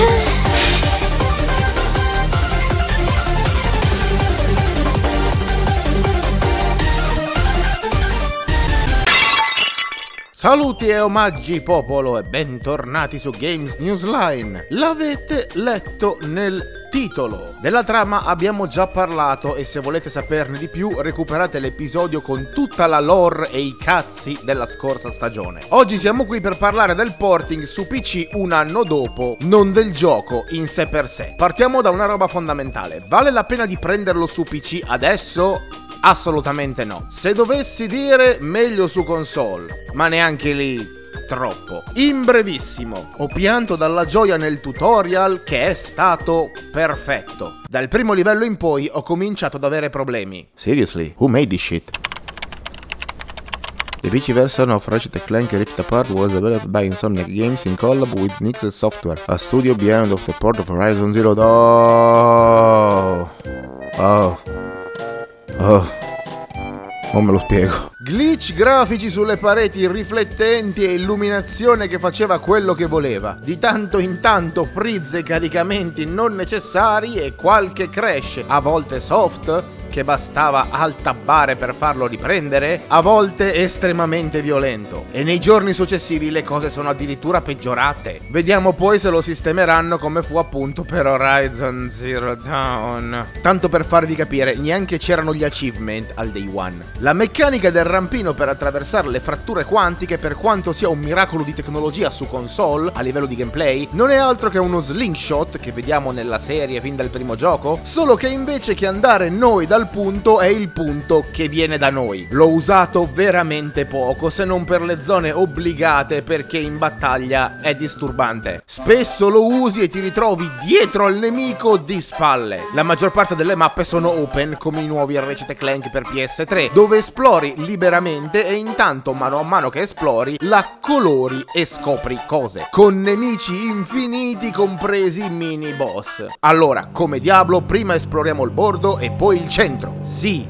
그 Saluti e omaggi popolo e bentornati su Games Newsline. L'avete letto nel titolo. Della trama abbiamo già parlato e se volete saperne di più recuperate l'episodio con tutta la lore e i cazzi della scorsa stagione. Oggi siamo qui per parlare del porting su PC un anno dopo, non del gioco in sé per sé. Partiamo da una roba fondamentale. Vale la pena di prenderlo su PC adesso? Assolutamente no. Se dovessi dire meglio su console, ma neanche lì troppo. In brevissimo, ho pianto dalla gioia nel tutorial che è stato perfetto. Dal primo livello in poi ho cominciato ad avere problemi. Seriously, who made this shit? The PC version of Ratchet Clank Rift Apart was developed by Insomniac Games in collab with Nixes Software, a studio beyond of the port of Horizon Zero Dawn. Oh. Oh. Non me lo spiego. Glitch grafici sulle pareti riflettenti e illuminazione che faceva quello che voleva. Di tanto in tanto frizze e caricamenti non necessari e qualche crash, a volte soft, che bastava altabbare per farlo riprendere, a volte estremamente violento. E nei giorni successivi le cose sono addirittura peggiorate. Vediamo poi se lo sistemeranno come fu appunto per Horizon Zero Dawn. Tanto per farvi capire, neanche c'erano gli achievement al day one. La meccanica del rampino per attraversare le fratture quantiche, per quanto sia un miracolo di tecnologia su console a livello di gameplay, non è altro che uno slingshot che vediamo nella serie fin dal primo gioco, solo che invece che andare noi dal dal punto è il punto che viene da noi. L'ho usato veramente poco, se non per le zone obbligate perché in battaglia è disturbante. Spesso lo usi e ti ritrovi dietro al nemico di spalle. La maggior parte delle mappe sono open come i nuovi Ratchet Clank per PS3, dove esplori liberamente e intanto mano a mano che esplori la colori e scopri cose. Con nemici infiniti compresi mini boss. Allora, come diavolo, prima esploriamo il bordo e poi il centro centro, sì.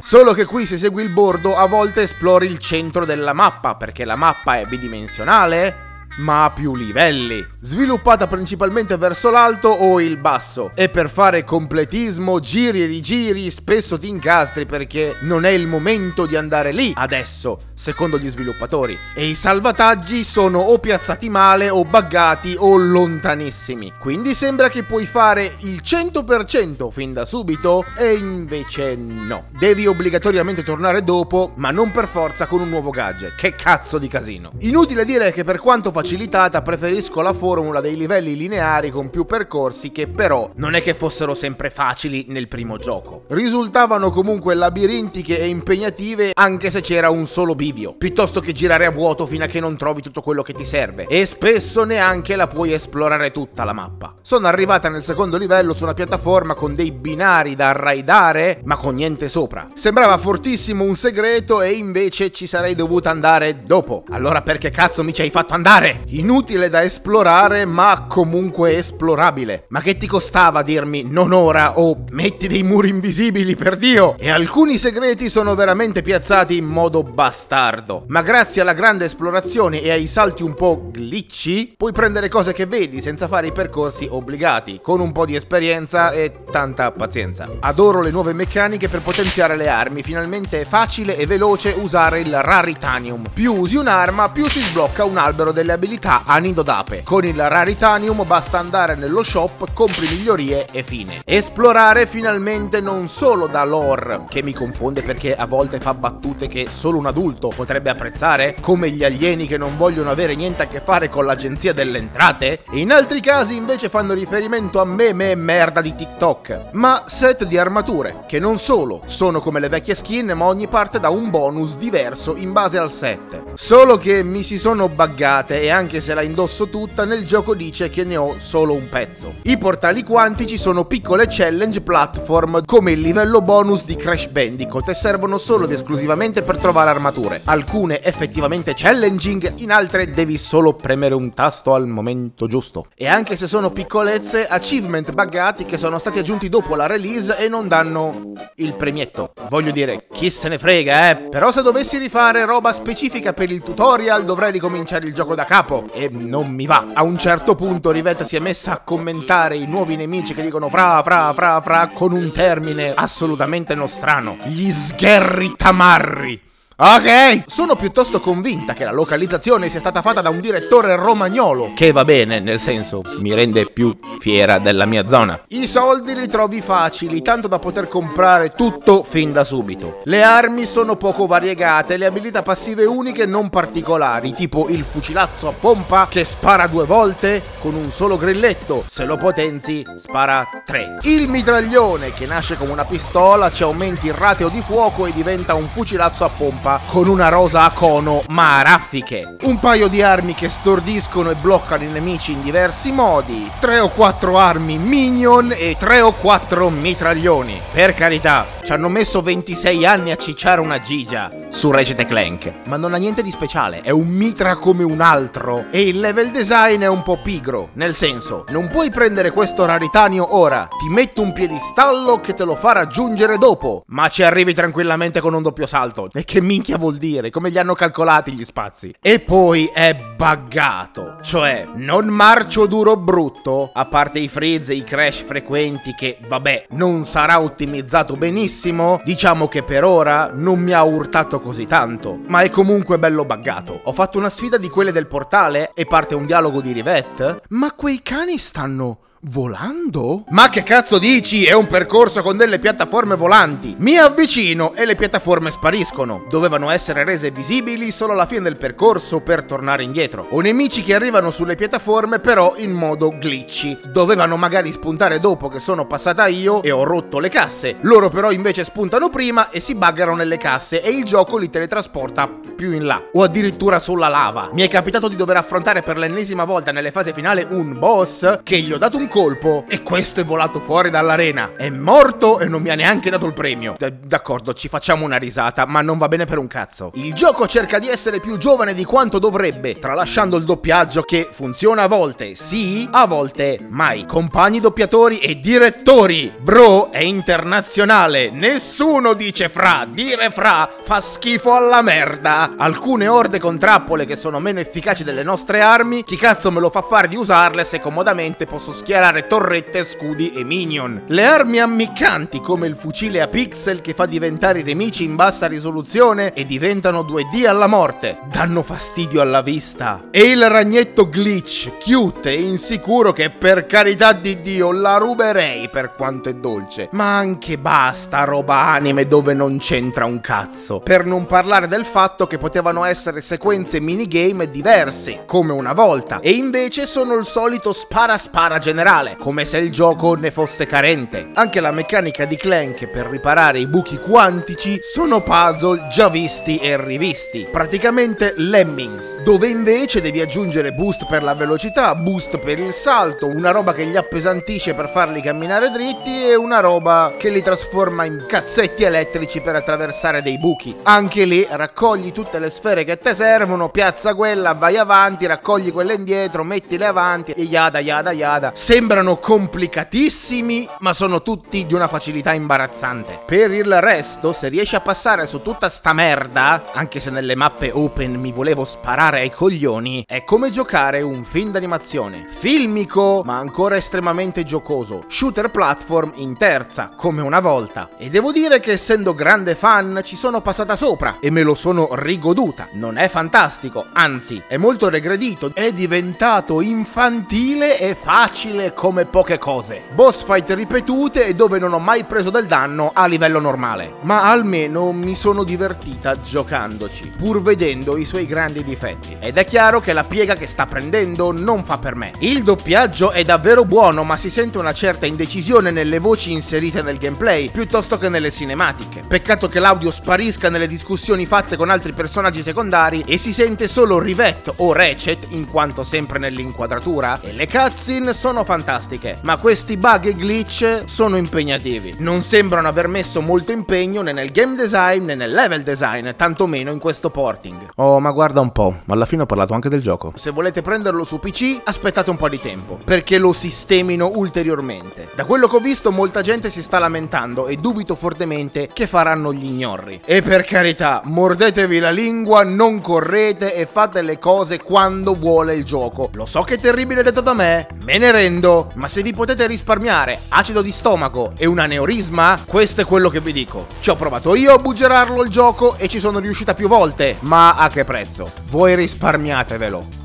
Solo che qui se segui il bordo a volte esplori il centro della mappa, perché la mappa è bidimensionale, ma a più livelli, sviluppata principalmente verso l'alto o il basso. E per fare completismo, giri e rigiri, spesso ti incastri perché non è il momento di andare lì adesso, secondo gli sviluppatori. E i salvataggi sono o piazzati male o buggati o lontanissimi. Quindi sembra che puoi fare il 100% fin da subito e invece no. Devi obbligatoriamente tornare dopo, ma non per forza con un nuovo gadget. Che cazzo di casino. Inutile dire che per quanto faccio facilitata preferisco la formula dei livelli lineari con più percorsi che però non è che fossero sempre facili nel primo gioco. Risultavano comunque labirintiche e impegnative anche se c'era un solo bivio, piuttosto che girare a vuoto fino a che non trovi tutto quello che ti serve e spesso neanche la puoi esplorare tutta la mappa. Sono arrivata nel secondo livello su una piattaforma con dei binari da raidare ma con niente sopra. Sembrava fortissimo un segreto e invece ci sarei dovuta andare dopo. Allora perché cazzo mi ci hai fatto andare? Inutile da esplorare ma comunque esplorabile. Ma che ti costava dirmi non ora o metti dei muri invisibili per Dio? E alcuni segreti sono veramente piazzati in modo bastardo. Ma grazie alla grande esplorazione e ai salti un po' glitchy, puoi prendere cose che vedi senza fare i percorsi obbligati, con un po' di esperienza e tanta pazienza. Adoro le nuove meccaniche per potenziare le armi, finalmente è facile e veloce usare il Raritanium. Più usi un'arma, più si sblocca un albero delle abilità abilità a nido d'ape. Con il Raritanium basta andare nello shop, compri migliorie e fine. Esplorare finalmente non solo da lore, che mi confonde perché a volte fa battute che solo un adulto potrebbe apprezzare, come gli alieni che non vogliono avere niente a che fare con l'agenzia delle entrate, in altri casi invece fanno riferimento a meme e merda di TikTok, ma set di armature, che non solo sono come le vecchie skin, ma ogni parte da un bonus diverso in base al set. Solo che mi si sono buggate e anche se la indosso tutta, nel gioco dice che ne ho solo un pezzo. I portali quantici sono piccole challenge platform come il livello bonus di Crash Bandicoot e servono solo ed esclusivamente per trovare armature. Alcune effettivamente challenging, in altre devi solo premere un tasto al momento giusto. E anche se sono piccolezze, achievement buggati che sono stati aggiunti dopo la release e non danno il premietto. Voglio dire, chi se ne frega, eh? Però se dovessi rifare roba specifica per il tutorial dovrei ricominciare il gioco da capo capo e non mi va. A un certo punto Rivetta si è messa a commentare i nuovi nemici che dicono fra fra fra fra con un termine assolutamente nostrano. Gli sgherri tamarri. Ok, sono piuttosto convinta che la localizzazione sia stata fatta da un direttore romagnolo, che va bene, nel senso, mi rende più fiera della mia zona. I soldi li trovi facili, tanto da poter comprare tutto fin da subito. Le armi sono poco variegate, le abilità passive uniche non particolari, tipo il fucilazzo a pompa che spara due volte con un solo grilletto, se lo potenzi spara tre. Il mitraglione che nasce come una pistola, ci aumenti il ratio di fuoco e diventa un fucilazzo a pompa con una rosa a cono ma a raffiche. Un paio di armi che stordiscono e bloccano i nemici in diversi modi. 3 o 4 armi minion e 3 o 4 mitraglioni. Per carità, ci hanno messo 26 anni a cicciare una gigia su Ratchet Clank. Ma non ha niente di speciale, è un mitra come un altro. E il level design è un po' pigro. Nel senso, non puoi prendere questo raritanio ora. Ti metto un piedistallo che te lo fa raggiungere dopo. Ma ci arrivi tranquillamente con un doppio salto. E che mi minchia vuol dire? Come li hanno calcolati gli spazi? E poi è buggato. Cioè, non marcio duro brutto, a parte i freeze e i crash frequenti che, vabbè, non sarà ottimizzato benissimo, diciamo che per ora non mi ha urtato così tanto. Ma è comunque bello buggato. Ho fatto una sfida di quelle del portale e parte un dialogo di Rivette. Ma quei cani stanno Volando? Ma che cazzo dici? È un percorso con delle piattaforme volanti. Mi avvicino e le piattaforme spariscono. Dovevano essere rese visibili solo alla fine del percorso per tornare indietro. O nemici che arrivano sulle piattaforme però in modo glitchy. Dovevano magari spuntare dopo che sono passata io e ho rotto le casse. Loro però invece spuntano prima e si buggano nelle casse e il gioco li teletrasporta più in là. O addirittura sulla lava. Mi è capitato di dover affrontare per l'ennesima volta nelle fasi finali un boss che gli ho dato un colpo e questo è volato fuori dall'arena. È morto e non mi ha neanche dato il premio. D- d'accordo, ci facciamo una risata, ma non va bene per un cazzo. Il gioco cerca di essere più giovane di quanto dovrebbe, tralasciando il doppiaggio che funziona a volte sì, a volte mai. Compagni doppiatori e direttori. Bro è internazionale. Nessuno dice fra. Dire fra fa schifo alla merda. Alcune orde con trappole che sono meno efficaci delle nostre armi, chi cazzo me lo fa fare di usarle se comodamente posso schierare schierare torrette, scudi e minion. Le armi ammiccanti come il fucile a pixel che fa diventare i nemici in bassa risoluzione e diventano 2D alla morte. Danno fastidio alla vista. E il ragnetto glitch, cute e insicuro che per carità di Dio la ruberei per quanto è dolce. Ma anche basta roba anime dove non c'entra un cazzo. Per non parlare del fatto che potevano essere sequenze minigame diverse, come una volta, e invece sono il solito spara spara generale generale, come se il gioco ne fosse carente. Anche la meccanica di Clank per riparare i buchi quantici sono puzzle già visti e rivisti, praticamente Lemmings, dove invece devi aggiungere boost per la velocità, boost per il salto, una roba che li appesantisce per farli camminare dritti e una roba che li trasforma in cazzetti elettrici per attraversare dei buchi. Anche lì raccogli tutte le sfere che ti servono, piazza quella, vai avanti, raccogli quelle indietro, mettile avanti e yada yada yada. Se Sembrano complicatissimi, ma sono tutti di una facilità imbarazzante. Per il resto, se riesci a passare su tutta sta merda, anche se nelle mappe open mi volevo sparare ai coglioni, è come giocare un film d'animazione. Filmico, ma ancora estremamente giocoso. Shooter platform in terza, come una volta. E devo dire che essendo grande fan ci sono passata sopra e me lo sono rigoduta. Non è fantastico, anzi, è molto regredito. È diventato infantile e facile come poche cose. Boss fight ripetute e dove non ho mai preso del danno a livello normale. Ma almeno mi sono divertita giocandoci, pur vedendo i suoi grandi difetti. Ed è chiaro che la piega che sta prendendo non fa per me. Il doppiaggio è davvero buono, ma si sente una certa indecisione nelle voci inserite nel gameplay, piuttosto che nelle cinematiche. Peccato che l'audio sparisca nelle discussioni fatte con altri personaggi secondari e si sente solo Rivette o Ratchet, in quanto sempre nell'inquadratura, e le cutscene sono fantastiche fantastiche, ma questi bug e glitch sono impegnativi. Non sembrano aver messo molto impegno né nel game design né nel level design, tantomeno in questo porting. Oh, ma guarda un po', alla fine ho parlato anche del gioco. Se volete prenderlo su PC, aspettate un po' di tempo, perché lo sistemino ulteriormente. Da quello che ho visto, molta gente si sta lamentando e dubito fortemente che faranno gli ignorri. E per carità, mordetevi la lingua, non correte e fate le cose quando vuole il gioco. Lo so che è terribile detto da me, me ne rendo, ma se vi potete risparmiare acido di stomaco e un aneurisma, questo è quello che vi dico. Ci ho provato io a buggerarlo il gioco e ci sono riuscita più volte, ma a che prezzo? Voi risparmiatevelo.